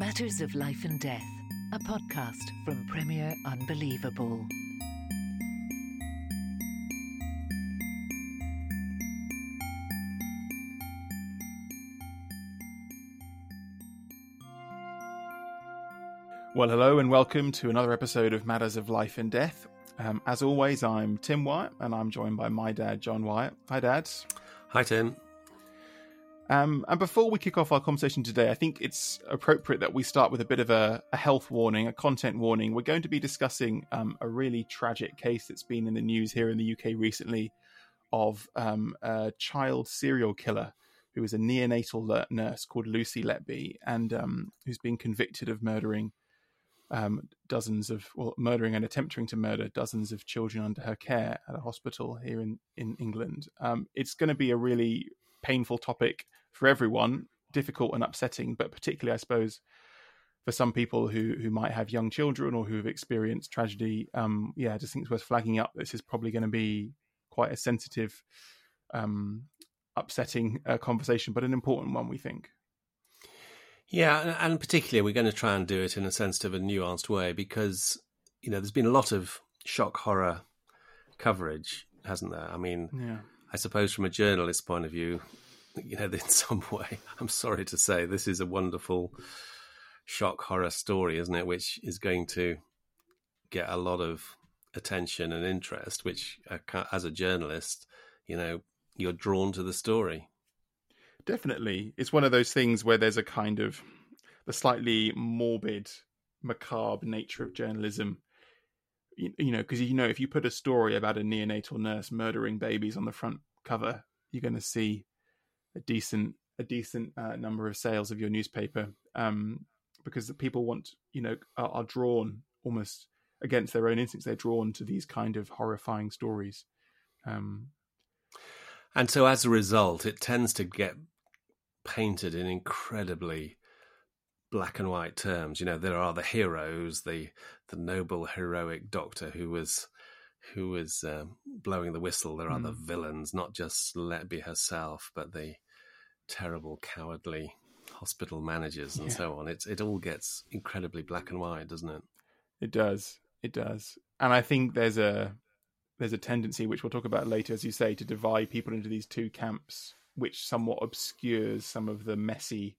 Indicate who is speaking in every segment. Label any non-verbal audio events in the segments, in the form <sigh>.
Speaker 1: Matters of Life and Death, a podcast from Premier Unbelievable.
Speaker 2: Well, hello and welcome to another episode of Matters of Life and Death. Um, as always, I'm Tim Wyatt and I'm joined by my dad, John Wyatt. Hi, Dad.
Speaker 3: Hi, Tim.
Speaker 2: Um, and before we kick off our conversation today, I think it's appropriate that we start with a bit of a, a health warning, a content warning. We're going to be discussing um, a really tragic case that's been in the news here in the UK recently of um, a child serial killer who is a neonatal nurse called Lucy Letby and um, who's been convicted of murdering um, dozens of, well, murdering and attempting to murder dozens of children under her care at a hospital here in, in England. Um, it's going to be a really painful topic for everyone, difficult and upsetting, but particularly, I suppose, for some people who who might have young children or who have experienced tragedy. Um, yeah, I just think it's worth flagging up. This is probably going to be quite a sensitive, um, upsetting uh, conversation, but an important one, we think.
Speaker 3: Yeah, and particularly we're going to try and do it in a sensitive and nuanced way because you know there's been a lot of shock horror coverage, hasn't there? I mean,
Speaker 2: yeah.
Speaker 3: I suppose from a journalist's point of view, you know, <laughs> in some way, I'm sorry to say, this is a wonderful shock horror story, isn't it? Which is going to get a lot of attention and interest, which, uh, as a journalist, you know, you're drawn to the story.
Speaker 2: Definitely. It's one of those things where there's a kind of the slightly morbid, macabre nature of journalism. You, you know, because you know, if you put a story about a neonatal nurse murdering babies on the front cover, you're going to see a decent a decent uh, number of sales of your newspaper um, because people want you know are, are, drawn almost against their own instincts. They're drawn to these kind of horrifying stories. Um,
Speaker 3: and so as a result it tends to get painted in incredibly black and white terms. You know there are the heroes the the noble heroic doctor who was who was uh, blowing the whistle. There are mm. the villains, not just Letby herself, but the terrible, cowardly hospital managers and yeah. so on. It's it all gets incredibly black and white, doesn't it?
Speaker 2: It does. It does. And I think there's a there's a tendency, which we'll talk about later, as you say, to divide people into these two camps, which somewhat obscures some of the messy,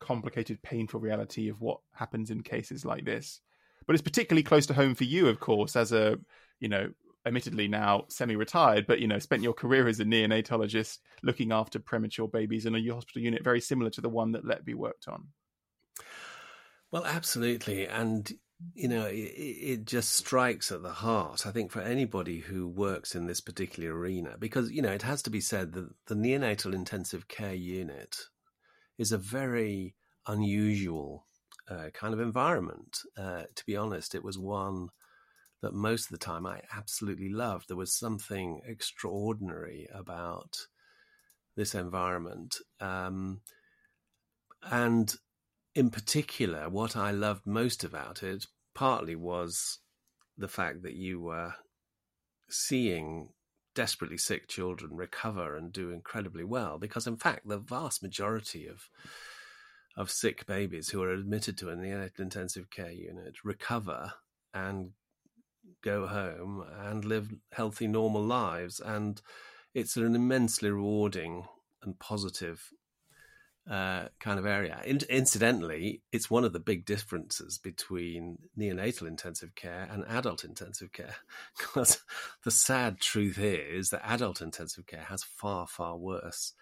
Speaker 2: complicated, painful reality of what happens in cases like this. But it's particularly close to home for you, of course, as a you know admittedly now semi-retired, but you know, spent your career as a neonatologist looking after premature babies in a hospital unit very similar to the one that Letby worked on.
Speaker 3: Well, absolutely, and you know, it, it, just strikes at the heart. I think for anybody who works in this particular arena, because you know, it has to be said that the neonatal intensive care unit is a very unusual uh, kind of environment. Uh, to be honest, it was one that most of the time I absolutely loved. There was something extraordinary about this environment. Um, and in particular, what I loved most about it partly was the fact that you were seeing desperately sick children recover and do incredibly well because in fact the vast majority of of sick babies who are admitted to an intensive care unit recover and go home and live healthy, normal lives. And it's an immensely rewarding and positive uh, kind of area. In- incidentally, it's one of the big differences between neonatal intensive care and adult intensive care. <laughs> Because the sad truth is that adult intensive care has far, far worse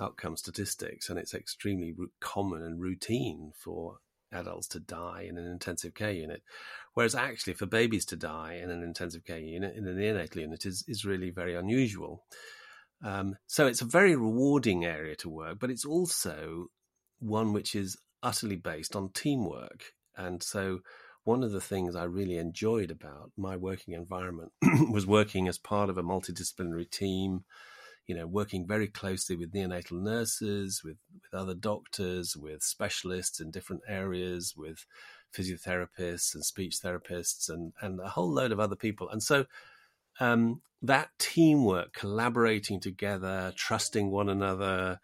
Speaker 3: outcome statistics, and it's extremely common and routine for adults to die in an intensive care unit. Whereas actually for babies to die in an intensive care unit, in a neonatal unit, is, is really very unusual. Um, so it's a very rewarding area to work, but it's also one which is utterly based on teamwork. And so one of the things I really enjoyed about my working environment <clears throat> was working as part of a multidisciplinary team you know, working very closely with neonatal nurses, with, with other doctors, with specialists in different areas, with physiotherapists and speech therapists, and, and a whole load of other people. And so um, that teamwork, collaborating together, trusting one another,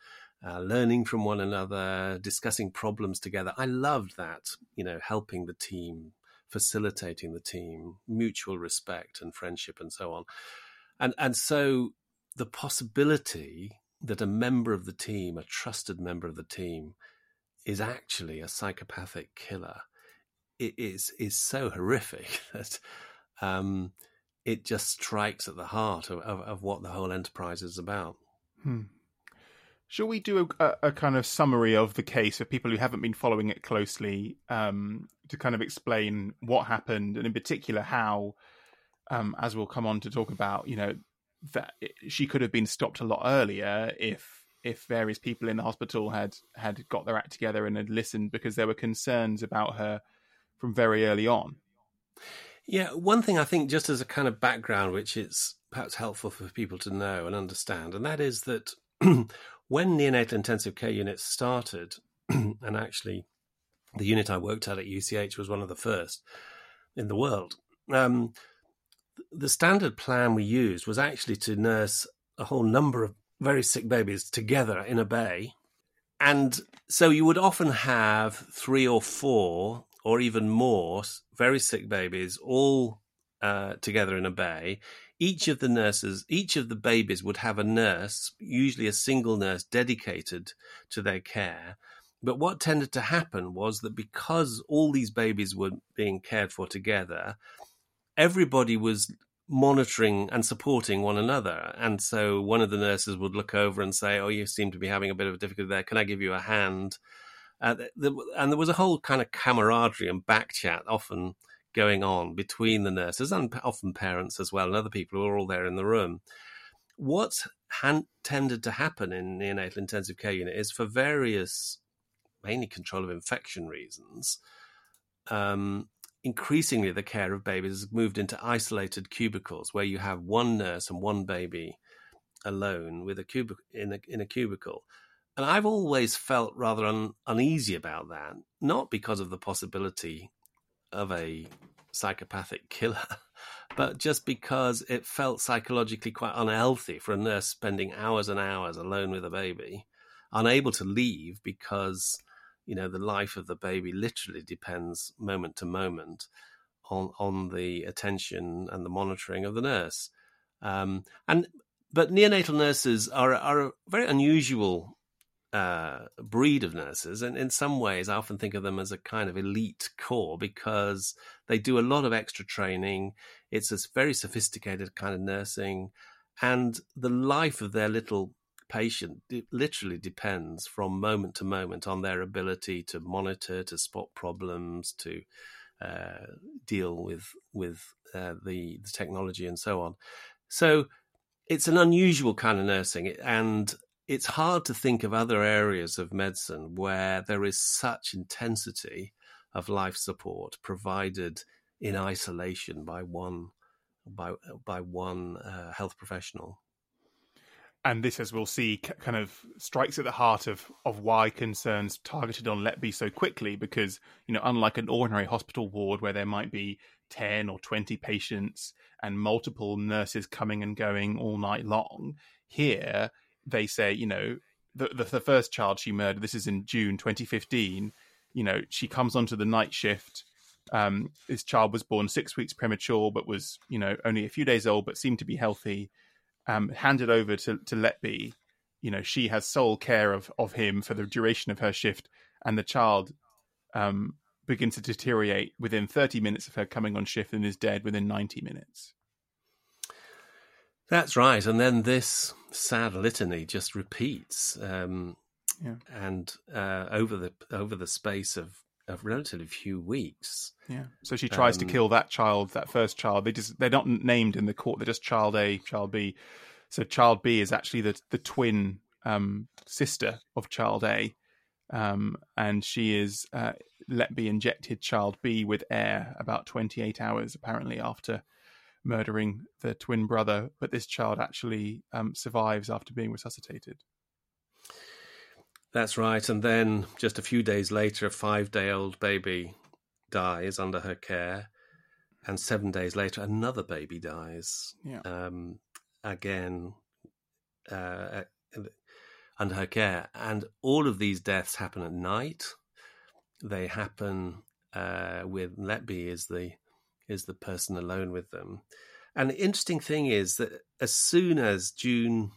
Speaker 3: uh, learning from one another, discussing problems together. I loved that, you know, helping the team, facilitating the team, mutual respect and friendship and so on. And, and so the possibility that a member of the team, a trusted member of the team, is actually a psychopathic killer it is is so horrific <laughs> that um, it just strikes at the heart of, of, of, what the whole enterprise is about.
Speaker 2: Hmm. Shall we do a, a, kind of summary of the case for people who haven't been following it closely um, to kind of explain what happened and, in particular, how, um, as we'll come on to talk about, you know, that she could have been stopped a lot earlier if if various people in the hospital had had got their act together and had listened because there were concerns about her from very early on.
Speaker 3: Yeah, one thing I think, just as a kind of background, which is perhaps helpful for people to know and understand, and that is that <clears throat> when neonatal intensive care units started, <clears throat> and actually the unit I worked at at UCH was one of the first in the world, um, the standard plan we used was actually to nurse a whole number of very sick babies together in a bay. And so you would often have three or four or even more very sick babies all uh, together in a bay. Each of the nurses, each of the babies would have a nurse, usually a single nurse dedicated to their care. But what tended to happen was that because all these babies were being cared for together, everybody was monitoring and supporting one another. And so one of the nurses would look over and say, Oh, you seem to be having a bit of a difficulty there. Can I give you a hand? Uh, the, and there was a whole kind of camaraderie and back chat often going on between the nurses and often parents as well and other people who are all there in the room. What han- tended to happen in neonatal intensive care unit is for various, mainly control of infection reasons, um, increasingly the care of babies has moved into isolated cubicles where you have one nurse and one baby alone with a cubic in a, in a cubicle and I've always felt rather un- uneasy about that, not because of the possibility of a psychopathic killer, <laughs> but just because it felt psychologically quite unhealthy for a nurse spending hours and hours alone with a baby, unable to leave because you know the life of the baby literally depends moment to moment on on the attention and the monitoring of the nurse. Um, and but neonatal nurses are are a very unusual uh, breed of nurses, and in some ways, I often think of them as a kind of elite corps because they do a lot of extra training. It's a very sophisticated kind of nursing, and the life of their little patient literally depends from moment to moment on their ability to monitor, to spot problems, to uh, deal with with uh, the the technology and so on. So it's an unusual kind of nursing, and it's hard to think of other areas of medicine where there is such intensity of life support provided in isolation by one by by one uh, health professional.
Speaker 2: And this, as we'll see, kind of strikes at the heart of, of why concerns targeted on Let Letby so quickly. Because you know, unlike an ordinary hospital ward where there might be ten or twenty patients and multiple nurses coming and going all night long, here they say, you know, the, the, the first child she murdered. This is in June 2015. You know, she comes onto the night shift. Um, this child was born six weeks premature, but was you know only a few days old, but seemed to be healthy. Um, handed over to to Letby. You know, she has sole care of of him for the duration of her shift, and the child um, begins to deteriorate within 30 minutes of her coming on shift and is dead within 90 minutes.
Speaker 3: That's right. And then this sad litany just repeats. Um,
Speaker 2: yeah.
Speaker 3: And uh, over the over the space of, of relatively few weeks.
Speaker 2: Yeah. So she tries um, to kill that child, that first child. They just they're not named in the court. They're just child A, child B. So child B is actually the the twin um, sister of child A. Um, and she is uh, Letby injected child B with air about 28 hours apparently after murdering the twin brother, but this child actually um, survives after being resuscitated.
Speaker 3: That's right. And then just a few days later, a five day old baby dies under her care. And seven days later, another baby dies.
Speaker 2: Yeah.
Speaker 3: Um, again, uh, under her care. And all of these deaths happen at night. They happen uh, with Letby is the is the person alone with them. And the interesting thing is that as soon as June,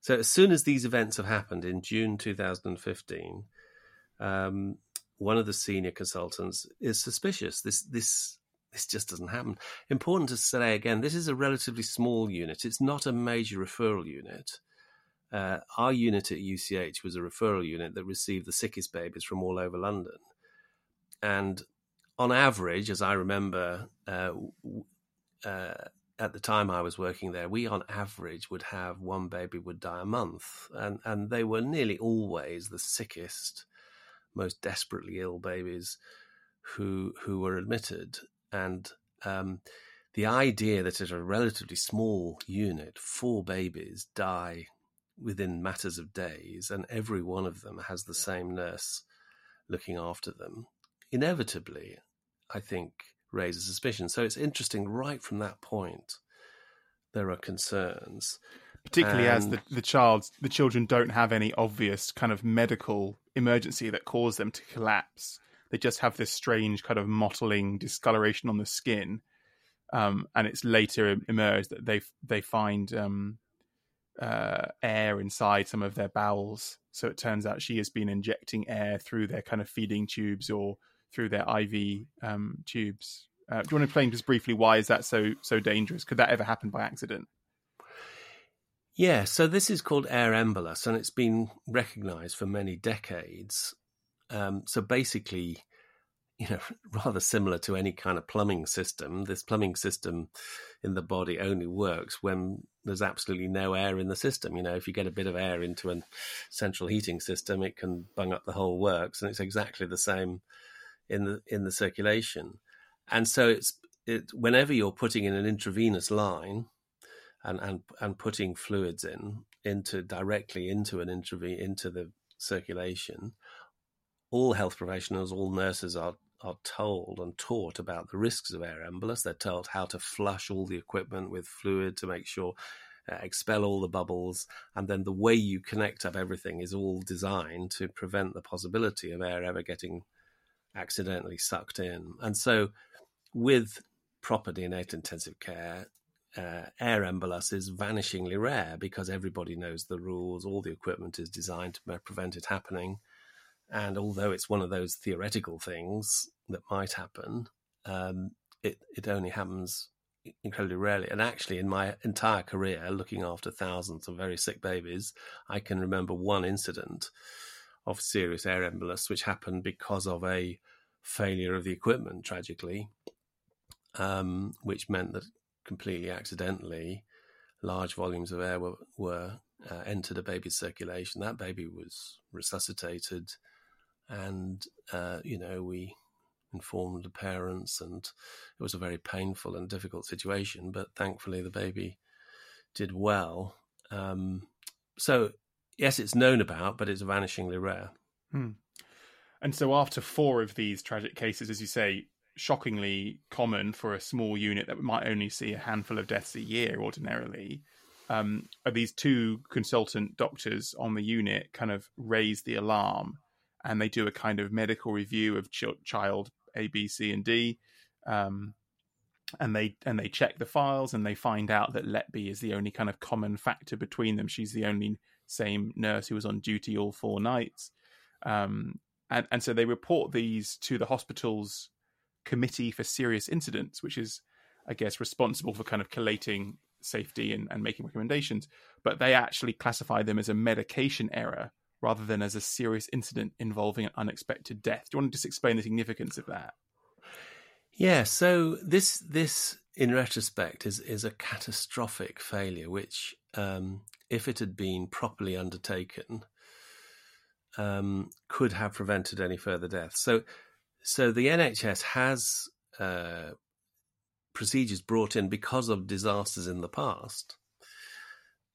Speaker 3: so as soon as these events have happened in June 2015, um, one of the senior consultants is suspicious. This this this just doesn't happen. Important to say again, this is a relatively small unit. It's not a major referral unit. Uh, our unit at UCH was a referral unit that received the sickest babies from all over London. And on average, as I remember, uh, uh, at the time I was working there, we on average would have one baby would die a month, and and they were nearly always the sickest, most desperately ill babies who who were admitted, and um, the idea that at a relatively small unit, four babies die within matters of days, and every one of them has the same nurse looking after them, inevitably, I think, raises suspicion. So it's interesting right from that point. There are concerns,
Speaker 2: particularly and... as the the child the children don't have any obvious kind of medical emergency that caused them to collapse. They just have this strange kind of mottling discoloration on the skin, um, and it's later emerged that they they find um, uh, air inside some of their bowels. So it turns out she has been injecting air through their kind of feeding tubes or through their IV um, tubes. Uh, do you want to explain just briefly why is that so so dangerous? Could that ever happen by accident?
Speaker 3: Yeah, so this is called air embolus, and it's been recognised for many decades. Um, so basically, you know, <laughs> rather similar to any kind of plumbing system, this plumbing system in the body only works when there's absolutely no air in the system. You know, if you get a bit of air into a central heating system, it can bung up the whole works, and it's exactly the same in the in the circulation. And so it's it whenever you're putting in an intravenous line and and and putting fluids in into directly into an intraven into the circulation, all health professionals, all nurses are are told and taught about the risks of air embolus. They're told how to flush all the equipment with fluid to make sure uh, expel all the bubbles, and then the way you connect up everything is all designed to prevent the possibility of air ever getting accidentally sucked in. And so, with proper neonatal intensive care, uh, air embolus is vanishingly rare because everybody knows the rules. All the equipment is designed to prevent it happening. And although it's one of those theoretical things that might happen, um, it, it only happens incredibly rarely. And actually, in my entire career, looking after thousands of very sick babies, I can remember one incident of serious air embolus, which happened because of a failure of the equipment, tragically, um, which meant that completely accidentally, large volumes of air were, were uh, entered a baby's circulation. That baby was resuscitated, and uh, you know we informed the parents, and it was a very painful and difficult situation. But thankfully, the baby did well. Um, so yes, it's known about, but it's vanishingly rare.
Speaker 2: Hmm. And so, after four of these tragic cases, as you say, shockingly common for a small unit that might only see a handful of deaths a year ordinarily, um, are these two consultant doctors on the unit kind of raise the alarm and they do a kind of medical review of ch- child A, B, C, and D. Um, and they and they check the files and they find out that Letby is the only kind of common factor between them. She's the only same nurse who was on duty all four nights. Um, and, and so they report these to the hospital's committee for serious incidents, which is, I guess, responsible for kind of collating safety and, and making recommendations. But they actually classify them as a medication error rather than as a serious incident involving an unexpected death. Do you want to just explain the significance of that?
Speaker 3: Yeah, so this this in retrospect is is a catastrophic failure, which um, if it had been properly undertaken, um, could have prevented any further deaths. So, so the NHS has uh, procedures brought in because of disasters in the past.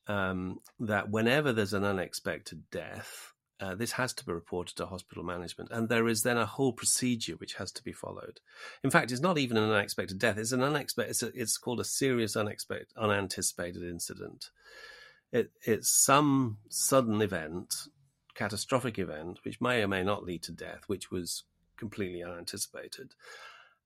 Speaker 3: Um, that whenever there's an unexpected death, uh, this has to be reported to hospital management, and there is then a whole procedure which has to be followed. In fact, it's not even an unexpected death; it's an unexpected. It's, it's called a serious unexpected, unanticipated incident, It, it's some sudden event, catastrophic event, which may or may not lead to death, which was completely unanticipated.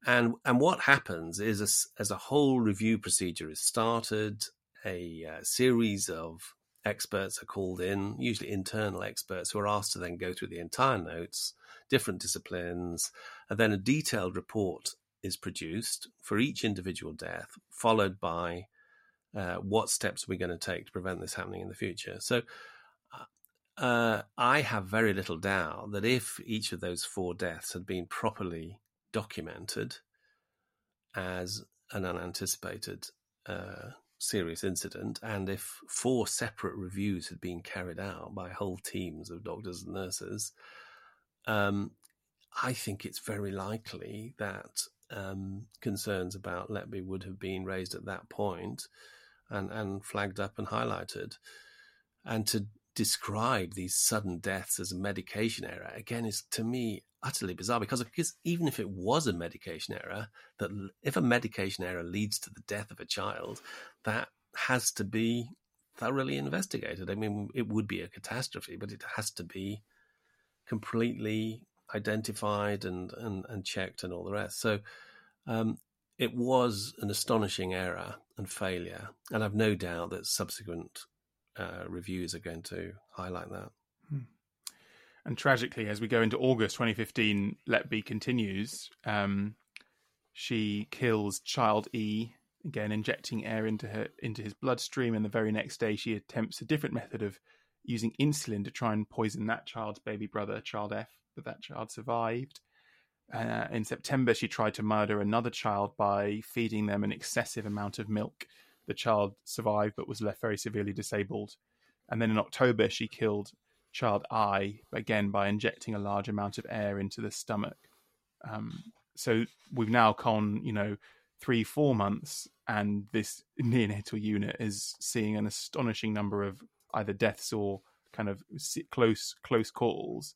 Speaker 3: And and what happens is, a, as a whole review procedure is started, a uh, series of experts are called in, usually internal experts, who are asked to then go through the entire notes, different disciplines, and then a detailed report is produced for each individual death, followed by uh, what steps are we going to take to prevent this happening in the future. So uh, I have very little doubt that if each of those four deaths had been properly documented as an unanticipated uh, serious incident, and if four separate reviews had been carried out by whole teams of doctors and nurses, um, I think it's very likely that um, concerns about Letby would have been raised at that point and, and flagged up and highlighted. And to describe these sudden deaths as a medication error again is to me utterly bizarre because, because even if it was a medication error, that if a medication error leads to the death of a child, that has to be thoroughly investigated. I mean, it would be a catastrophe, but it has to be completely identified and, and, and checked and all the rest. So um, it was an astonishing error and failure. And I've no doubt that subsequent uh, reviews are going to highlight that. Hmm.
Speaker 2: And tragically, as we go into August 2015, Letby continues. Um, she kills child E, again injecting air into her into his bloodstream, and the very next day she attempts a different method of using insulin to try and poison that child's baby brother, child F, but that child survived. Uh, in September, she tried to murder another child by feeding them an excessive amount of milk. The child survived but was left very severely disabled. And then in October, she killed child I, again by injecting a large amount of air into the stomach. Um, so we've now gone, you know, three, four months, and this <laughs> neonatal unit is seeing an astonishing number of either deaths or kind of close close calls,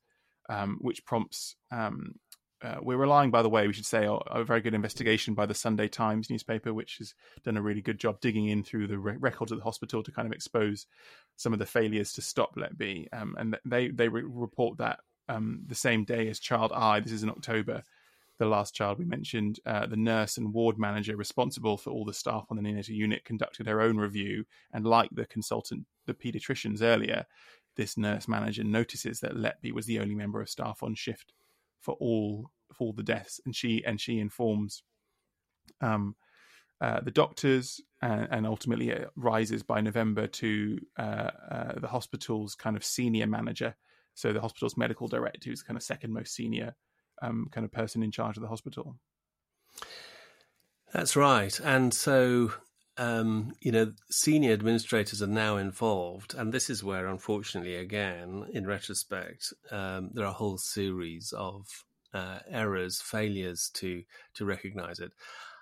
Speaker 2: um, which prompts um, uh, we're relying, by the way, we should say, on a very good investigation by the Sunday Times newspaper, which has done a really good job digging in through the re- records of the hospital to kind of expose some of the failures to stop Letby. Um, and they they re- report that um, the same day as Child I, this is in October, the last child we mentioned, uh, the nurse and ward manager responsible for all the staff on the neonatal unit conducted their own review, and like the consultant, the paediatricians earlier, this nurse manager notices that Letby was the only member of staff on shift for all for the deaths, and she and she informs um, uh, the doctors, and, and, ultimately it rises by November to uh, uh, the hospital's kind of senior manager, so the hospital's medical director, who's kind of second most senior um, kind of person in charge of the hospital.
Speaker 3: That's right, and so um, you know, senior administrators are now involved, and this is where, unfortunately, again, in retrospect, um, there are a whole series of uh, errors, failures to to recognise it,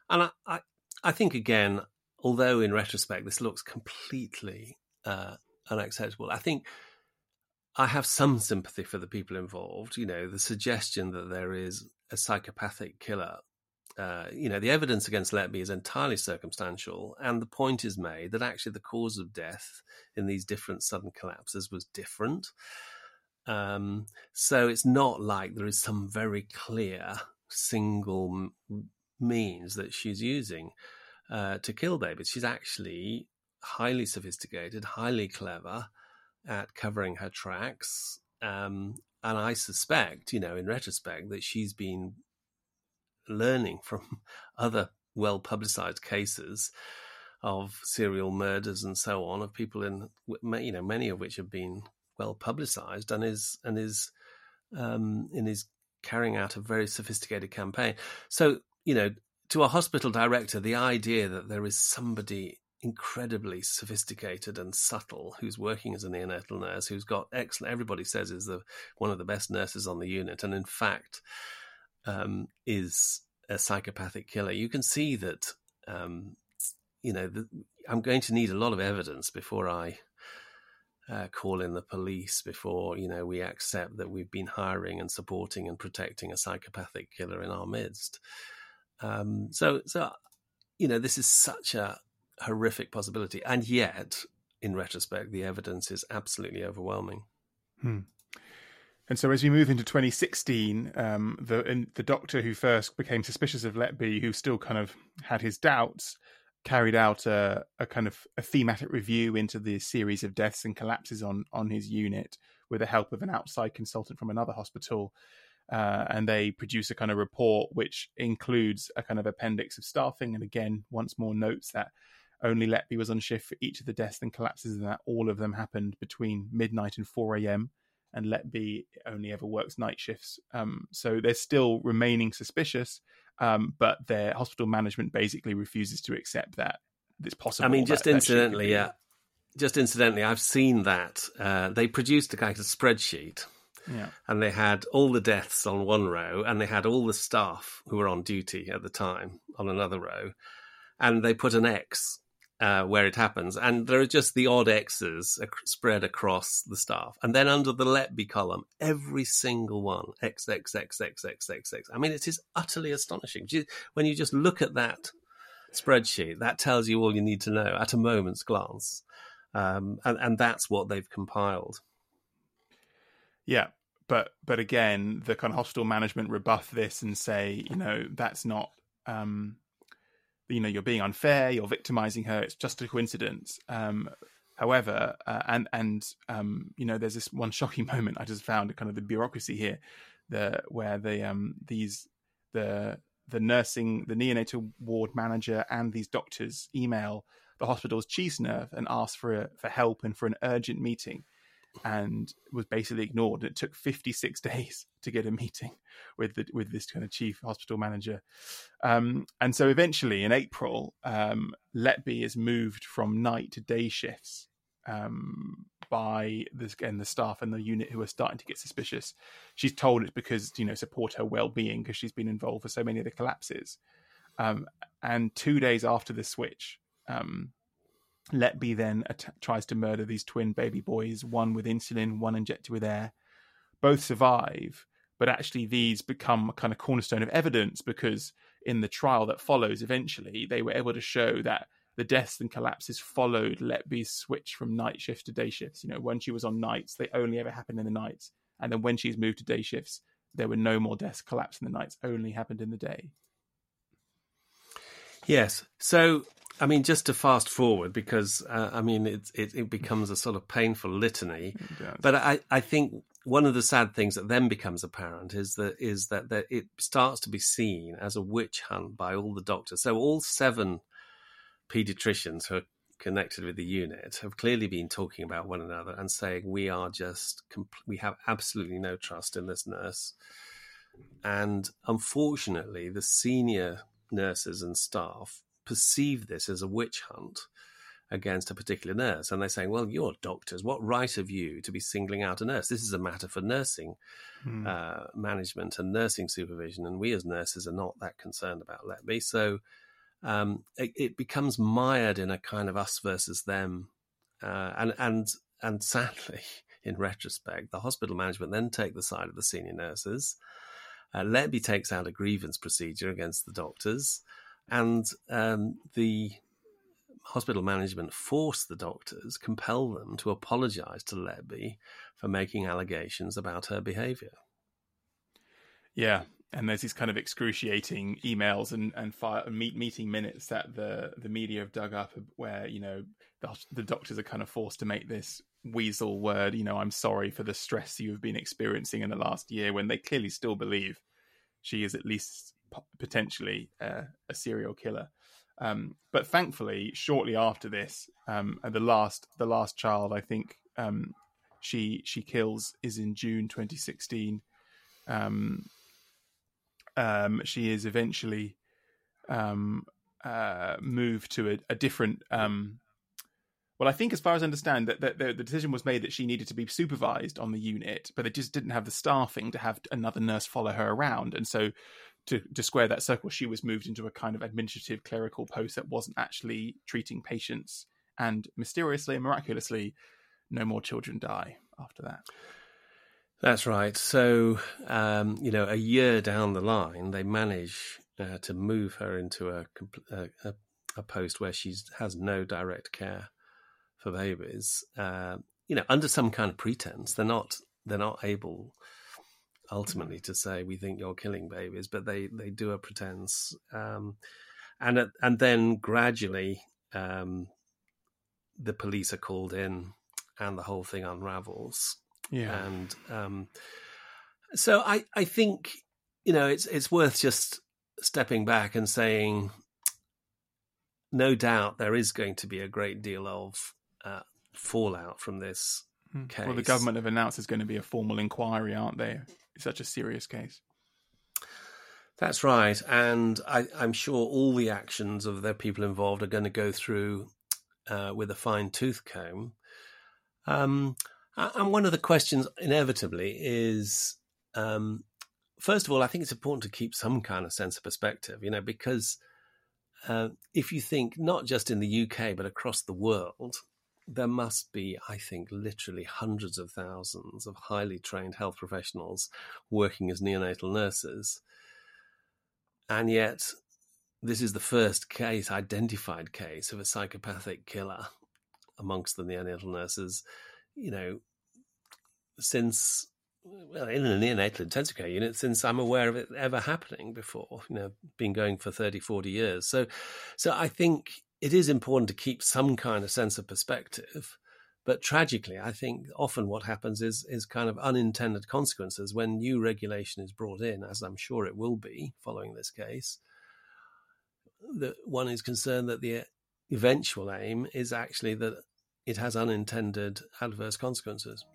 Speaker 3: and I, I, I, think again, although in retrospect this looks completely uh, unacceptable, I think I have some sympathy for the people involved. You know, the suggestion that there is a psychopathic killer uh, you know, the evidence against Letby is entirely circumstantial, and the point is made that actually the cause of death in these different sudden collapses was different. Um, so it's not like there is some very clear single m- means that she's using uh, to kill babies. She's actually highly sophisticated, highly clever at covering her tracks. Um, and I suspect, you know, in retrospect, that she's been learning from <laughs> other well publicized cases of serial murders and so on of people in you know many of which have been well publicized and is and is um and is carrying out a very sophisticated campaign. So you know to a hospital director the idea that there is somebody incredibly sophisticated and subtle who's working as a neonatal nurse who's got excellent everybody says is the one of the best nurses on the unit and in fact um, is a psychopathic killer, you can see that um, you know the, I'm going to need a lot of evidence before I uh, call in the police. Before you know we accept that we've been hiring and supporting and protecting a psychopathic killer in our midst. Um, so so you know this is such a horrific possibility, and yet in retrospect, the evidence is absolutely overwhelming.
Speaker 2: Hmm. And so, as we move into 2016, um, the the doctor who first became suspicious of Letby, who still kind of had his doubts, carried out a, a kind of a thematic review into the series of deaths and collapses on on his unit with the help of an outside consultant from another hospital. Uh, and they produce a kind of report which includes a kind of appendix of staffing, and again, once more notes that only Letby was on shift for each of the deaths and collapses, and that all of them happened between midnight and 4 a.m and Letby only ever works night shifts. Um, so they're still remaining suspicious, um, but their hospital management basically refuses to accept that it's possible.
Speaker 3: I mean, just
Speaker 2: that,
Speaker 3: incidentally, yeah. Just incidentally, I've seen that uh, they produced a kind of spreadsheet,
Speaker 2: yeah.
Speaker 3: and they had all the deaths on one row, and they had all the staff who were on duty at the time on another row, and they put an X uh, where it happens, and there are just the odd X's spread across the staff, and then under the let Letby column, every single one X X X X X X X. I mean, it is utterly astonishing when you just look at that spreadsheet. That tells you all you need to know at a moment's glance, um, and, and that's what they've compiled.
Speaker 2: Yeah, but but again, the kind of hospital management rebuff this and say, you know, that's not. Um, you know you're being unfair you're victimizing her it's just a coincidence. Um, however uh, and and um, you know there's this one shocking <laughs> moment i just found kind of the bureaucracy here the where the um these the the nursing the neonatal ward manager and these doctors email the hospital's chief nurse and ask for a, for help and for an urgent meeting and was basically ignored. It took 56 <laughs> days to get a meeting with the, with this kind of chief hospital manager. Um, and so eventually in April, um, Letby is moved from night to day shifts um, by this and the staff and the unit who are starting to get suspicious. She's told it's because you know support her well being because she's been involved for so many of the collapses. Um, and two days after the switch, um, Letby then at- tries to murder these twin baby boys, one with insulin, one injected with air. Both survive, but actually these become a kind of cornerstone of evidence because in the trial that follows, eventually they were able to show that the deaths and collapses followed Letby's switch from night shift to day shifts. You know, when she was on nights, they only ever happened in the nights, and then when she's moved to day shifts, there were no more deaths collapse in the nights, only happened in the day.
Speaker 3: Yes. So I mean, just to fast forward, because uh, I mean, it, it, it becomes a sort of painful litany. But I, I think one of the sad things that then becomes apparent is that is that, that it starts to be seen as a witch hunt by all the doctors. So all seven pediatricians who are connected with the unit have clearly been talking about one another and saying we are just we have absolutely no trust in this nurse. And unfortunately, the senior nurses and staff perceive this as a witch hunt against a particular nurse. And they're saying, well, you're doctors. What right have you to be singling out a nurse? This is a matter for nursing mm. uh, management and nursing supervision. And we as nurses are not that concerned about let Letby. So um, it, it, becomes mired in a kind of us versus them. Uh, and, and, and sadly, <laughs> in retrospect, the hospital management then take the side of the senior nurses. Uh, Letby takes out a grievance procedure against the doctors and um, the hospital management forced the doctors, compel them to apologise to Letby for making allegations about her behaviour.
Speaker 2: Yeah, and there's these kind of excruciating emails and and fire, meet, meeting minutes that the the media have dug up, where you know the, the doctors are kind of forced to make this weasel word. You know, I'm sorry for the stress you've been experiencing in the last year, when they clearly still believe she is at least potentially uh, a serial killer. Um, but thankfully, shortly after this, um, the last the last child I think um, she she kills is in June 2016. Um, um, she is eventually um, uh, moved to a, a different. well, I think, as far as I understand, that, that the, the decision was made that she needed to be supervised on the unit, but they just didn't have the staffing to have another nurse follow her around, and so to, to square that circle, she was moved into a kind of administrative clerical post that wasn't actually treating patients. And mysteriously and miraculously, no more children die after that.
Speaker 3: That's right. So, um, you know, a year down the line, they manage uh, to move her into a, a, a post where she has no direct care for babies, uh, you know, under some kind of pretense. They're not they're not able ultimately to say we think you're killing babies, but they they do a pretense, um, and and then gradually um, the police are called in, and the whole thing unravels.
Speaker 2: Yeah,
Speaker 3: and um, so I I think you know it's it's worth just stepping back and saying, no doubt there is going to be a great deal of uh, fallout from this case.
Speaker 2: Hmm. Well, the government have announced there's going to be a formal inquiry, aren't they? Such a serious case.
Speaker 3: That's right, and I, am sure all the actions of the people involved are going to go through uh, with a fine tooth comb. Um, and one of the questions, inevitably, is um, first of all, I think it's important to keep some kind of sense of perspective, you know, because uh, if you think not just in the UK but across the world, there must be, I think, literally hundreds of thousands of highly trained health professionals working as neonatal nurses. And yet, this is the first case, identified case, of a psychopathic killer amongst the neonatal nurses, you know, since, well, in a neonatal intensive care unit, since I'm aware of it ever happening before, you know, been going for 30, 40 years. So, so I think it is important to keep some kind of sense of perspective. But tragically, I think often what happens is is kind of unintended consequences when new regulation is brought in, as I'm sure it will be following this case. That one is concerned that the eventual aim is actually that it has unintended adverse consequences.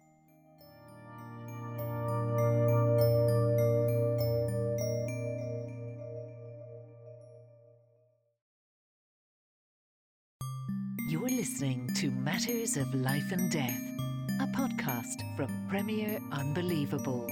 Speaker 1: Of Life and Death, a podcast from Premier Unbelievable.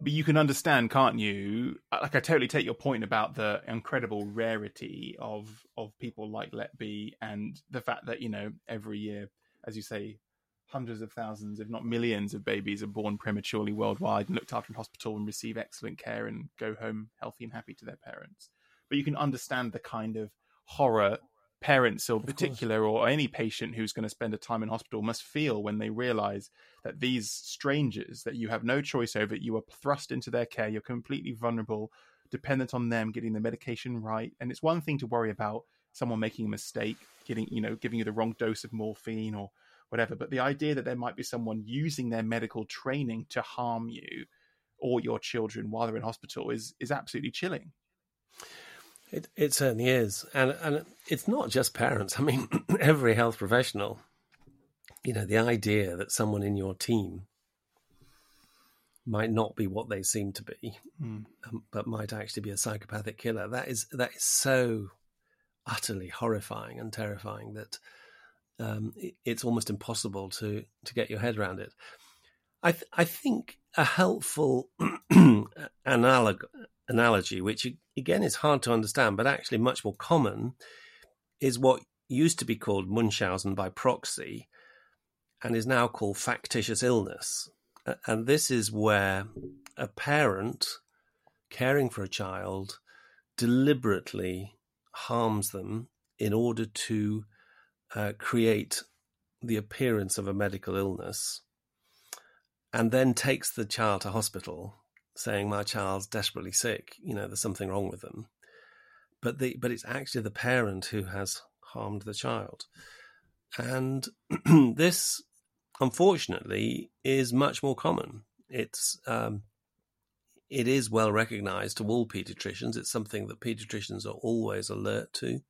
Speaker 2: But you can understand, can't you? Uh, like, I totally take your point about the incredible rarity of of people like Letby, and the fact that you know every year, as you say, hundreds of thousands, if not millions, of babies are born prematurely worldwide and looked after in hospital and receive excellent care and go home healthy and happy to their parents but you can understand the kind of horror parents or particular or any patient who's going to spend a time in hospital must feel when they realize that these strangers that you have no choice over you are thrust into their care you're completely vulnerable dependent on them getting the medication right. And it's one thing to worry about someone making a mistake getting you know giving you the wrong dose of morphine or whatever but the idea that there might be someone using their medical training to harm you or your children while they're in hospital is is absolutely chilling
Speaker 3: it it certainly is, and and it's not just parents. I mean, <clears throat> every health professional. You know, the idea that someone in your team might not be what they seem to be, mm. um, but might actually be a psychopathic killer. That is that is so utterly horrifying and terrifying that um, it, it's almost impossible to to get your head around it. I th- I think a helpful <clears throat> analog analogy, which again is hard to understand, but actually much more common, is what used to be called Munchausen by proxy and is now called factitious illness. And this is where a parent caring for a child deliberately harms them in order to uh, create the appearance of a medical illness and then takes the child to hospital saying my child's desperately sick, you know, there's something wrong with them. But the but it's actually the parent who has harmed the child. And <clears throat> this unfortunately is much more common. It's um, it is well recognized to all pediatricians. It's something that pediatricians are always alert to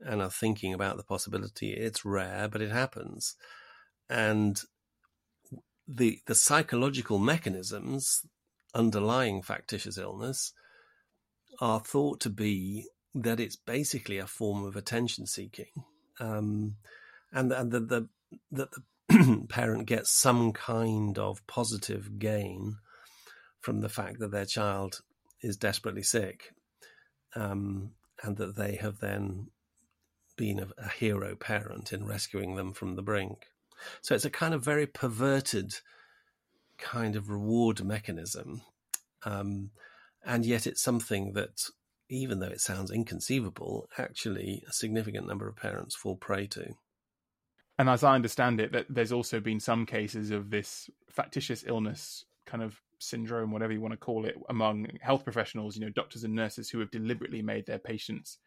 Speaker 3: and are thinking about the possibility. It's rare, but it happens. And the the psychological mechanisms underlying factitious illness are thought to be that it's basically a form of attention seeking, um, and that the that the <clears throat> parent gets some kind of positive gain from the fact that their child is desperately sick, um, and that they have then been a, a hero parent in rescuing them from the brink. So it's a kind of very perverted kind of reward mechanism. Um, and yet it's something that even though it sounds inconceivable, actually a significant number of parents fall prey to.
Speaker 2: And as I understand it, that there's also been some cases of this factitious illness kind of syndrome, whatever you want to call it, among health professionals, you know, doctors and nurses who have deliberately made their patients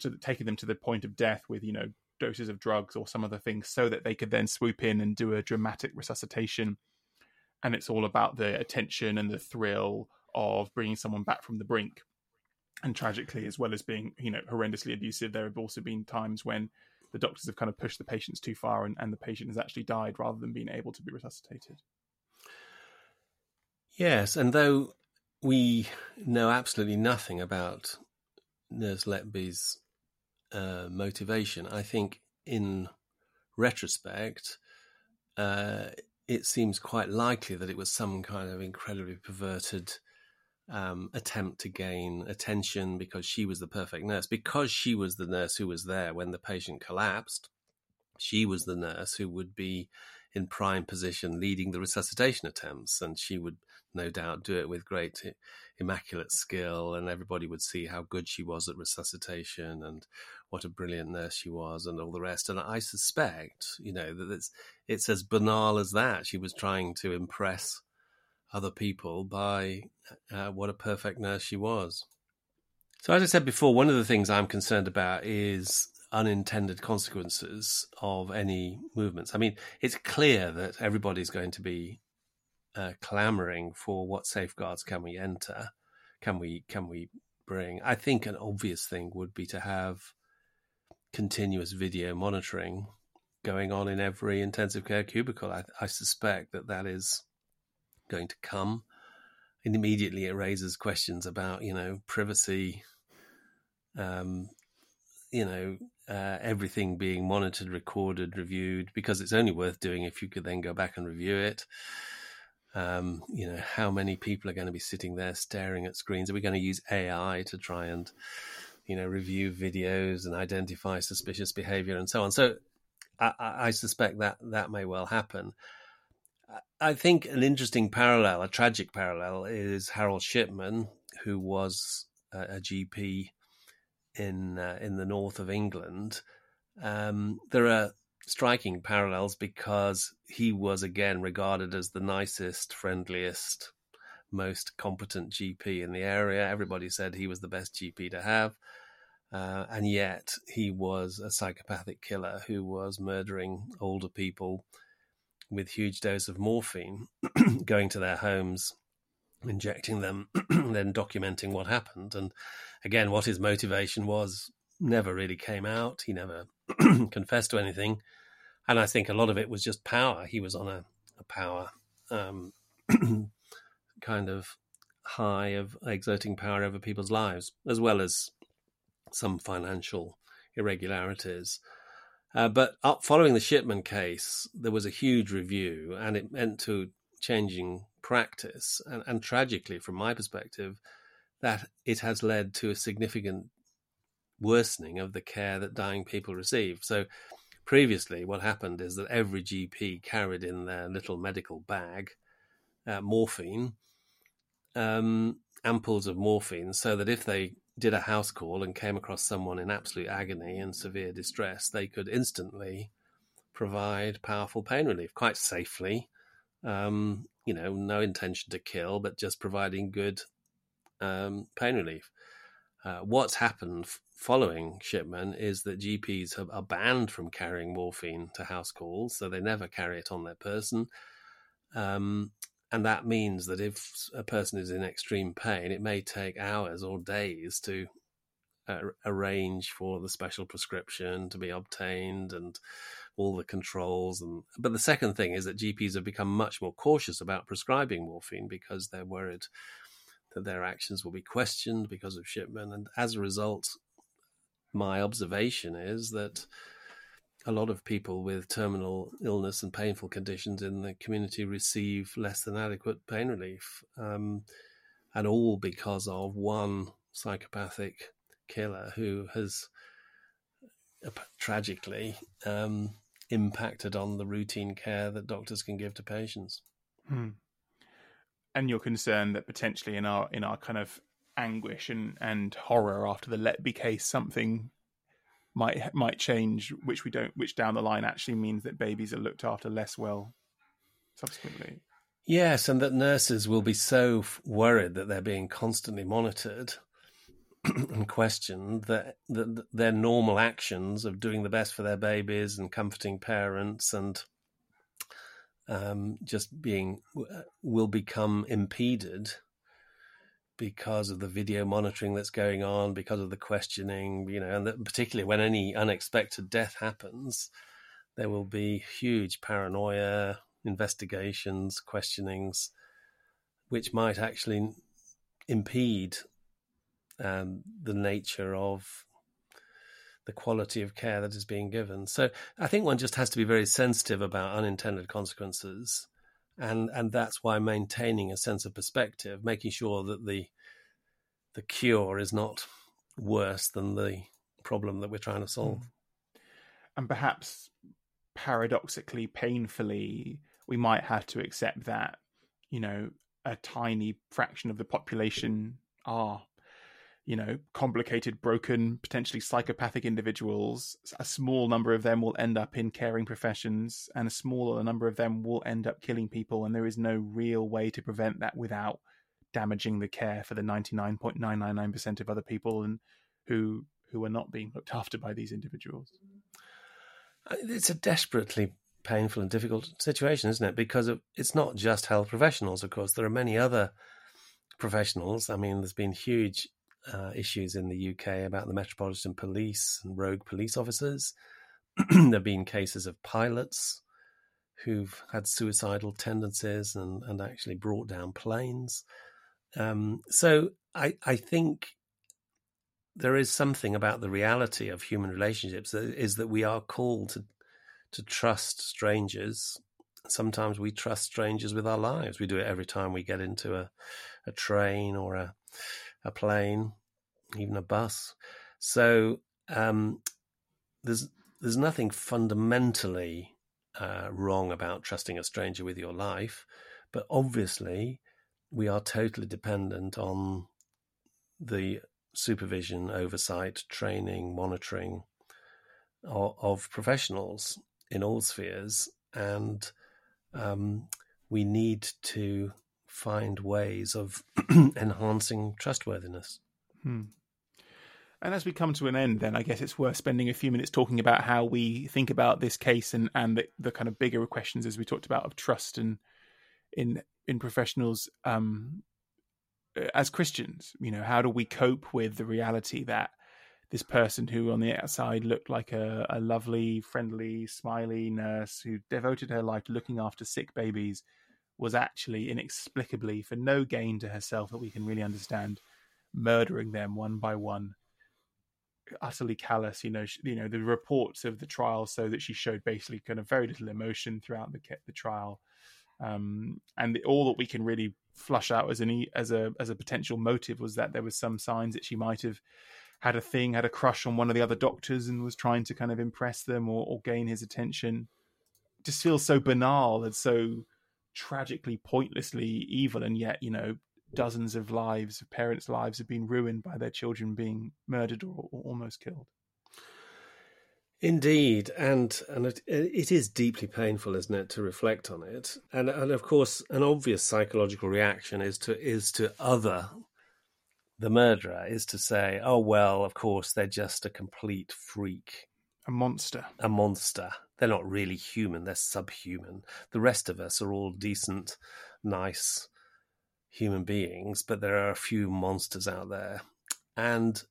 Speaker 2: to taking them to the point of death with, you know, doses of drugs or some other things so that they could then swoop in and do a dramatic resuscitation. And it's all about the attention and the thrill of bringing someone back from the brink. And tragically, as well as being, you know, horrendously abusive, there have also been times when the doctors have kind of pushed the patients too far and, and the patient has actually died rather than being able to be resuscitated.
Speaker 3: Yes, and though we know absolutely nothing about Nurse Letby's uh, motivation, I think in retrospect, uh, it seems quite likely that it was some kind of incredibly perverted um, attempt to gain attention because she was the perfect nurse, because she was the nurse who was there when the patient collapsed. She was the nurse who would be in prime position leading the resuscitation attempts, and she would no doubt do it with great immaculate skill, and everybody would see how good she was at resuscitation and what a brilliant nurse she was, and all the rest. And I suspect, you know, that it's it's as banal as that. She was trying to impress other people by uh, what a perfect nurse she was. So, as I said before, one of the things I'm concerned about is unintended consequences of any movements. I mean, it's clear that everybody's going to be uh, clamoring for what safeguards can we enter, can we can we bring. I think an obvious thing would be to have continuous video monitoring going on in every intensive care cubicle. I, I suspect that that is going to come. And immediately it raises questions about, you know, privacy, um, you know, uh, everything being monitored, recorded, reviewed, because it's only worth doing if you could then go back and review it. Um, you know, how many people are going to be sitting there staring at screens? Are we going to use AI to try and, you know, review videos and identify suspicious behavior and so on? So I, I suspect that that may well happen. I think an interesting parallel, a tragic parallel, is Harold Shipman, who was a, a GP in uh, in the north of England. Um, there are striking parallels because he was again regarded as the nicest, friendliest, most competent GP in the area. Everybody said he was the best GP to have. Uh, and yet he was a psychopathic killer who was murdering older people with huge dose of morphine, <clears throat> going to their homes, injecting them, <clears throat> then documenting what happened. And again, what his motivation was never really came out. He never <clears throat> confessed to anything. And I think a lot of it was just power. He was on a, a power um, <clears throat> kind of high of exerting power over people's lives, as well as some financial irregularities. Uh, but following the Shipman case, there was a huge review, and it meant to changing practice. And, and tragically, from my perspective, that it has led to a significant worsening of the care that dying people receive. So, previously, what happened is that every GP carried in their little medical bag uh, morphine, um, ampoules of morphine, so that if they did a house call and came across someone in absolute agony and severe distress, they could instantly provide powerful pain relief quite safely. Um, you know, no intention to kill, but just providing good um, pain relief. Uh, what's happened f- following Shipman is that GPs have, are banned from carrying morphine to house calls, so they never carry it on their person. Um, and that means that if a person is in extreme pain, it may take hours or days to arrange for the special prescription to be obtained and all the controls. And but the second thing is that GPs have become much more cautious about prescribing morphine because they're worried that their actions will be questioned because of Shipman and as a result, my observation is that a lot of people with terminal illness and painful conditions in the community receive less than adequate pain relief, um, and all because of one psychopathic killer who has uh, tragically um, impacted on the routine care that doctors can give to patients.
Speaker 2: Hmm. And you're concerned that potentially in our in our kind of anguish and, and horror after the Letby case, something might might change, which we don't, which down the line actually means that babies are looked after less well subsequently.
Speaker 3: Yes, and that nurses will be so worried that they're being constantly monitored <clears throat> and questioned that, that their normal actions of doing the best for their babies and comforting parents and um, just being uh, will become impeded because of the video monitoring that's going on, because of the questioning, you know, and that particularly when any unexpected death happens, there will be huge paranoia, investigations, questionings, which might actually impede um, the nature of the quality of care that is being given. So I think one just has to be very sensitive about unintended consequences. And, and that's why maintaining a sense of perspective, making sure that the the cure is not worse than the problem that we're trying to solve.
Speaker 2: And perhaps paradoxically, painfully, we might have to accept that, you know, a tiny fraction of the population are, you know, complicated, broken, potentially psychopathic individuals. A small number of them will end up in caring professions, and a smaller number of them will end up killing people. And there is no real way to prevent that without damaging the care for the 99.999% of other people and who who are not being looked after by these individuals.
Speaker 3: Uh, it's a desperately painful and difficult situation, isn't it? Because it's not just health professionals, of course. There are many other professionals. I mean, there's been huge uh, issues in the UK about the Metropolitan Police and rogue police officers. <clears throat> there have been cases of pilots who've had suicidal tendencies and, and actually brought down planes. Um, so I, I think there is something about the reality of human relationships that is that we are called to to trust strangers. Sometimes we trust strangers with our lives. We do it every time we get into a, a train or a, a plane, even a bus. So um, there's there's nothing fundamentally uh, wrong about trusting a stranger with your life, but obviously we are totally dependent on the supervision, oversight, training, monitoring of, of professionals in all spheres, and um, we need to find ways of <clears throat> enhancing trustworthiness.
Speaker 2: Hmm. And as we come to an end, then I guess it's worth spending a few minutes talking about how we think about this case and and the, the kind of bigger questions as we talked about of trust and in in professionals um, as Christians. You know, how do we cope with the reality that this person who on the outside looked like a, a lovely, friendly, smiley nurse who devoted her life to looking after sick babies was actually inexplicably, for no gain to herself that we can really understand, murdering them one by one utterly callous. You know, she, you know the reports of the trial so that she showed basically kind of very little emotion throughout the the trial, um, and the, all that we can really flush out as an as a as a potential motive was that there was some signs that she might have had a thing, had a crush on one of the other doctors, and was trying to kind of impress them or, or gain his attention. Just feels so banal and so tragically, pointlessly evil, and yet you know dozens of lives, parents' lives, have been ruined by their children being murdered or, or almost killed.
Speaker 3: Indeed, and and it, it is deeply painful, isn't it, to reflect on it? And and of course, an obvious psychological reaction is to is to other the murderer, is to say, oh well, of course they're just a complete freak,
Speaker 2: a monster,
Speaker 3: a monster. They're not really human; they're subhuman. The rest of us are all decent, nice human beings, but there are a few monsters out there, and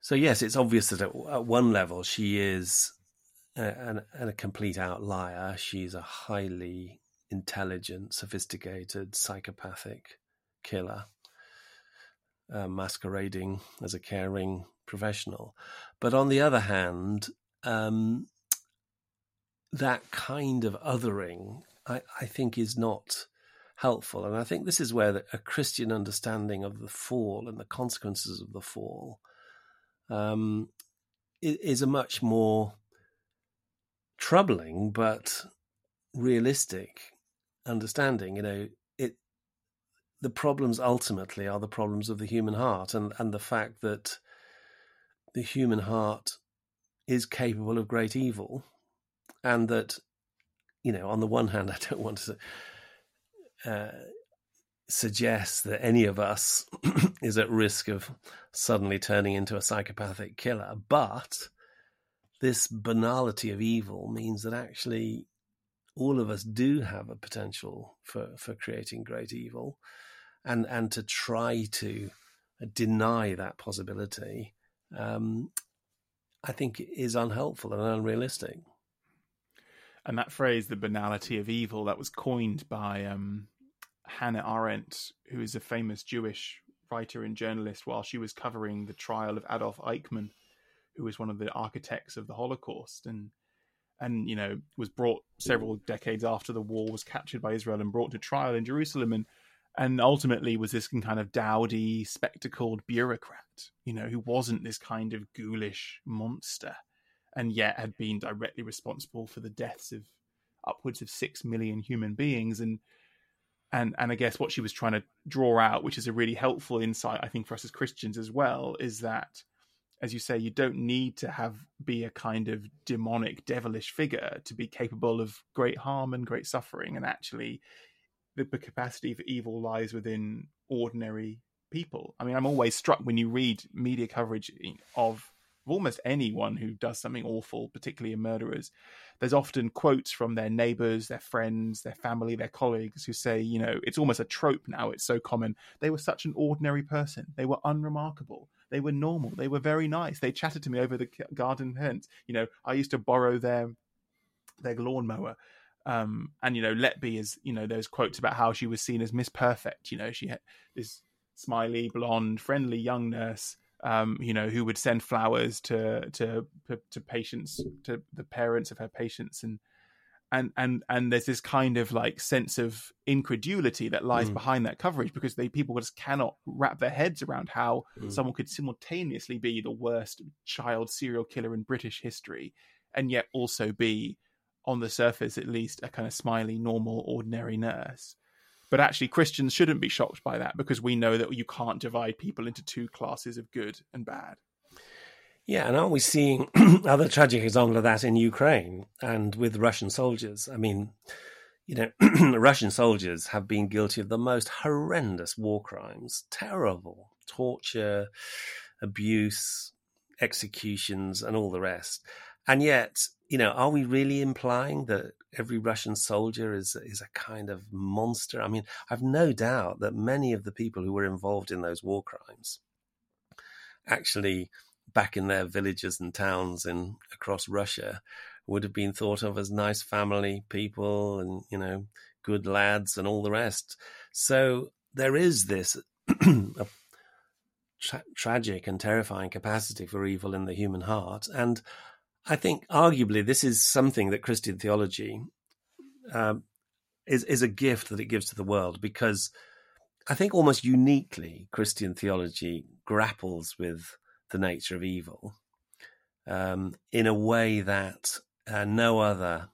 Speaker 3: so yes, it's obvious that at, at one level she is a, a, a complete outlier. She's a highly intelligent, sophisticated, psychopathic killer, uh, masquerading as a caring professional. But on the other hand, um, that kind of othering, I, I, think, is not helpful. And I think this is where the, a Christian understanding of the fall and the consequences of the fall um, is a much more troubling but realistic understanding. You know, it the problems ultimately are the problems of the human heart and, and the fact that the human heart is capable of great evil and that you know on the one hand <laughs> i don't want to uh, suggest that any of us <clears throat> is at risk of suddenly turning into a psychopathic killer but this banality of evil means that actually all of us do have a potential for, for creating great evil and and to try to deny that possibility um, I think is unhelpful and unrealistic.
Speaker 2: And that phrase, the banality of evil, that was coined by um, Hannah Arendt, who is a famous Jewish writer and journalist, while she was covering the trial of Adolf Eichmann, who was one of the architects of the Holocaust, and and you know was brought several decades after the war was captured by Israel and brought to trial in Jerusalem, and and ultimately was this kind of dowdy, spectacled bureaucrat, you know, who wasn't this kind of ghoulish monster, and yet had been directly responsible for the deaths of upwards of six million human beings, and and and I guess what she was trying to draw out, which is a really helpful insight, I think, for us as Christians as well, is that, as you say, you don't need to have be a kind of demonic, devilish figure to be capable of great harm and great suffering, and actually the, the capacity for evil lies within ordinary people. I mean, I'm always struck when you read media coverage eh, of almost anyone who does something awful, particularly in murderers. There's often quotes from their neighbors, their friends, their family, their colleagues who say, you know, it's almost a trope now. It's so common. They were such an ordinary person. They were unremarkable. They were normal. They were very nice. They chatted to me over the garden fence. You know, I used to borrow their their lawnmower um, and you know, Letby is you know those quotes about how she was seen as Miss Perfect. You know, she had this smiley, blonde, friendly young nurse. Um, you know, who would send flowers to to to patients, to the parents of her patients, and and and and there's this kind of like sense of incredulity that lies mm. behind that coverage because they people just cannot wrap their heads around how mm. someone could simultaneously be the worst child serial killer in British history and yet also be on the surface at least, a kind of smiley, normal, ordinary nurse. But actually, Christians shouldn't be shocked by that because we know that you can't divide people into two classes of good and bad.
Speaker 3: Yeah, and aren't we seeing <clears throat> other tragic examples of that in Ukraine and with Russian soldiers? I mean, you know, <clears throat> Russian soldiers have been guilty of the most horrendous war crimes, terrible torture, abuse, executions, and all the rest. And yet, you know, are we really implying that every Russian soldier is is a kind of monster? I mean, I've no doubt that many of the people who were involved in those war crimes actually back in their villages and towns in across Russia would have been thought of as nice family people and you know good lads and all the rest. So there is this <clears throat> tra- tragic and terrifying capacity for evil in the human heart, and I think arguably this is something that Christian theology um, is is a gift that it gives to the world because I think almost uniquely Christian theology grapples with the nature of evil um, in a way that uh, no other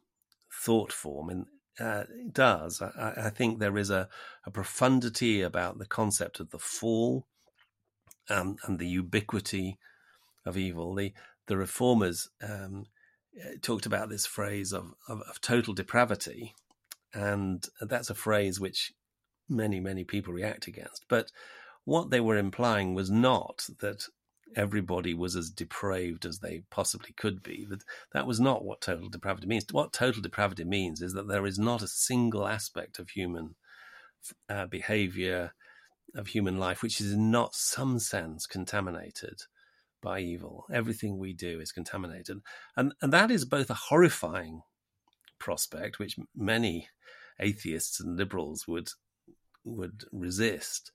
Speaker 3: thought form in, uh, does. I, I, think there is a, a, profundity about the concept of the fall um, and the ubiquity of evil. The the reformers um, eh, talked about this phrase of, of, of, total depravity, and that's a phrase which many, many people react against. But what they were implying was not that everybody was as depraved as they possibly could be. That that was not what total depravity means. What total depravity means is that there is not a single aspect of human uh, behavior, of human life, which is not some sense contaminated by evil. Everything we do is contaminated. And, and that is both a horrifying prospect, which many atheists and liberals would would resist.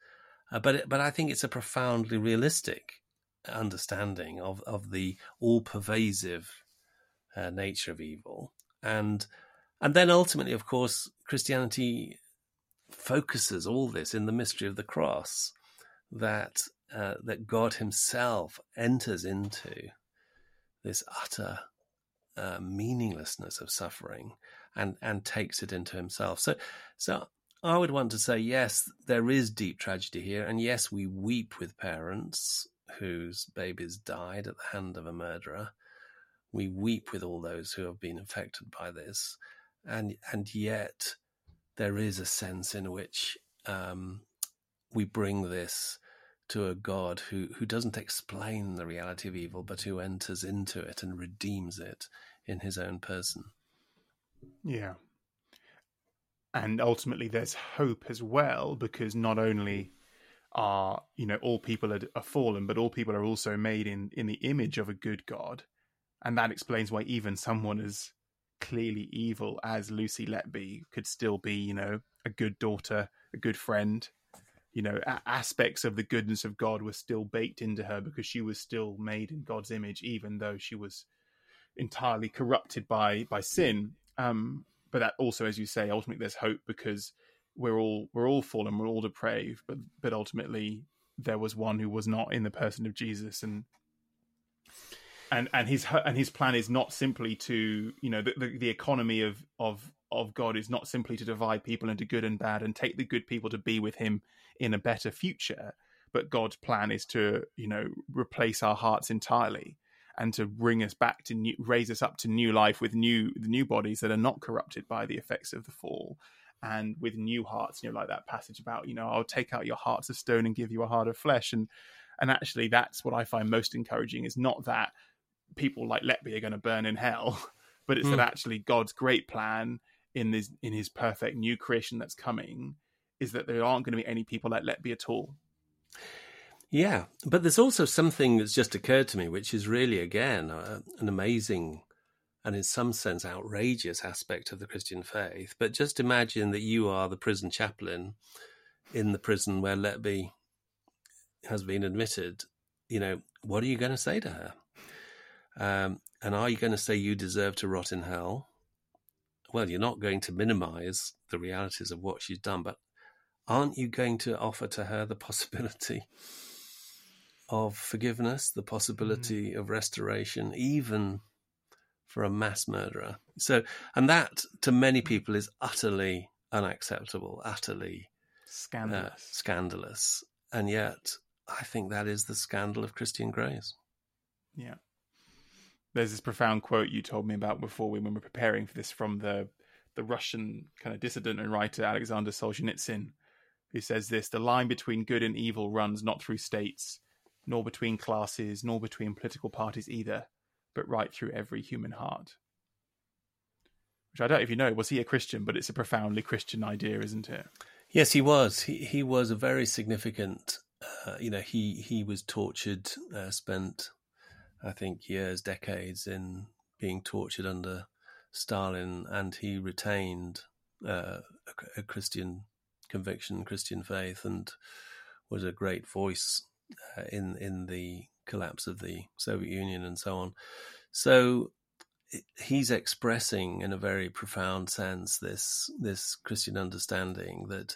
Speaker 3: Uh, but but I think it's a profoundly realistic understanding of of the all pervasive uh, nature of evil, and and then ultimately, of course, Christianity focuses all this in the mystery of the cross, that uh, that God Himself enters into this utter uh, meaninglessness of suffering and and takes it into Himself. So, so I would want to say, yes, there is deep tragedy here. And yes, we weep with parents whose babies died at the hand of a murderer. We weep with all those who have been affected by this. And, and yet, there is a sense in which um, we bring this to a God who, who doesn't explain the reality of evil, but who enters into it and redeems it in his own person.
Speaker 2: Yeah and ultimately there's hope as well because not only are you know all people are, are, fallen but all people are also made in in the image of a good god and that explains why even someone as clearly evil as lucy letby could still be you know a good daughter a good friend you know aspects of the goodness of god were still baked into her because she was still made in god's image even though she was entirely corrupted by by sin. Um but that also, as you say, ultimately there's hope because we're all we're all fallen, we're all depraved, but but ultimately there was one who was not in the person of Jesus, and and and his and his plan is not simply to you know the, the, the economy of of of God is not simply to divide people into good and bad and take the good people to be with Him in a better future, but God's plan is to you know replace our hearts entirely and to bring us back to new, raise us up to new life with new the new bodies that are not corrupted by the effects of the fall and with new hearts you know like that passage about you know i'll take out your hearts of stone and give you a heart of flesh and and actually that's what i find most encouraging is not that people like letby are going to burn in hell <laughs> but it's mm. that hmm. actually god's great plan in this in his perfect new creation that's coming is that there aren't going to be any people like letby at all
Speaker 3: yeah, but there's also something that's just occurred to me, which is really, again, uh, an amazing and in some sense outrageous aspect of the Christian faith. But just imagine that you are the prison chaplain in the prison where Letby has been admitted. You know, what are you going to say to her? Um, and are you going to say you deserve to rot in hell? Well, you're not going to minimize the realities of what she's done, but aren't you going to offer to her the <laughs> possibility of forgiveness, the possibility mm. of restoration, even for a mass murderer. So, and that to many people is utterly unacceptable, utterly
Speaker 2: scandalous. Uh,
Speaker 3: scandalous. And yet, I think that is the scandal of Christian grace.
Speaker 2: Yeah. There's this profound quote you told me about before when we were preparing for this from the the Russian kind of dissident and writer Alexander Solzhenitsyn, who says this: "The line between good and evil runs not through states, nor between classes, nor between political parties either, but right through every human heart. Which I don't know if you know, was he a Christian? But it's a profoundly Christian idea, isn't it?
Speaker 3: Yes, he was. He he was a very significant. Uh, you know, he he was tortured, uh, spent, I think, years, decades in being tortured under Stalin, and he retained uh, a, a Christian conviction, Christian faith, and was a great voice uh, in in the collapse of the Soviet Union and so on. So he's expressing in a very profound sense this this Christian understanding that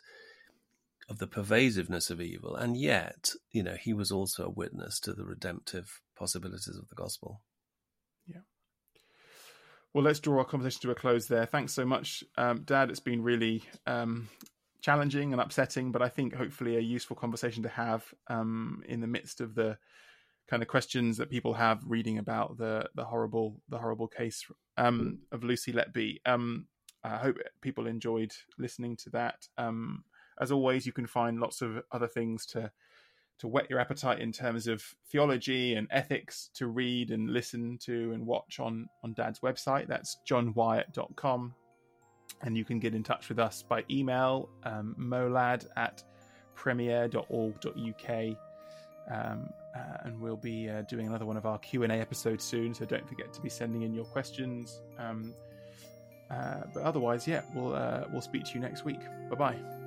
Speaker 3: of the pervasiveness of evil, and yet you know he was also a witness to the redemptive possibilities of the gospel.
Speaker 2: Yeah. Well, let's draw our conversation to a close there. Thanks so much, um, Dad. It's been really um, challenging and upsetting, but I think hopefully a useful conversation to have um, in the midst of the kind of questions that people have reading about the the horrible the horrible case um, of Lucy Letby. Um, I hope people enjoyed listening to that. Um, as always, you can find lots of other things to to whet your appetite in terms of theology and ethics to read and listen to and watch on on Dad's website. That's johnwyatt.com and you can get in touch with us by email um, molad at premier.org.uk um, uh, and we'll be uh, doing another one of our q&a episodes soon so don't forget to be sending in your questions. Um, uh, but otherwise yeah we'll uh, we'll speak to you next week. Bye bye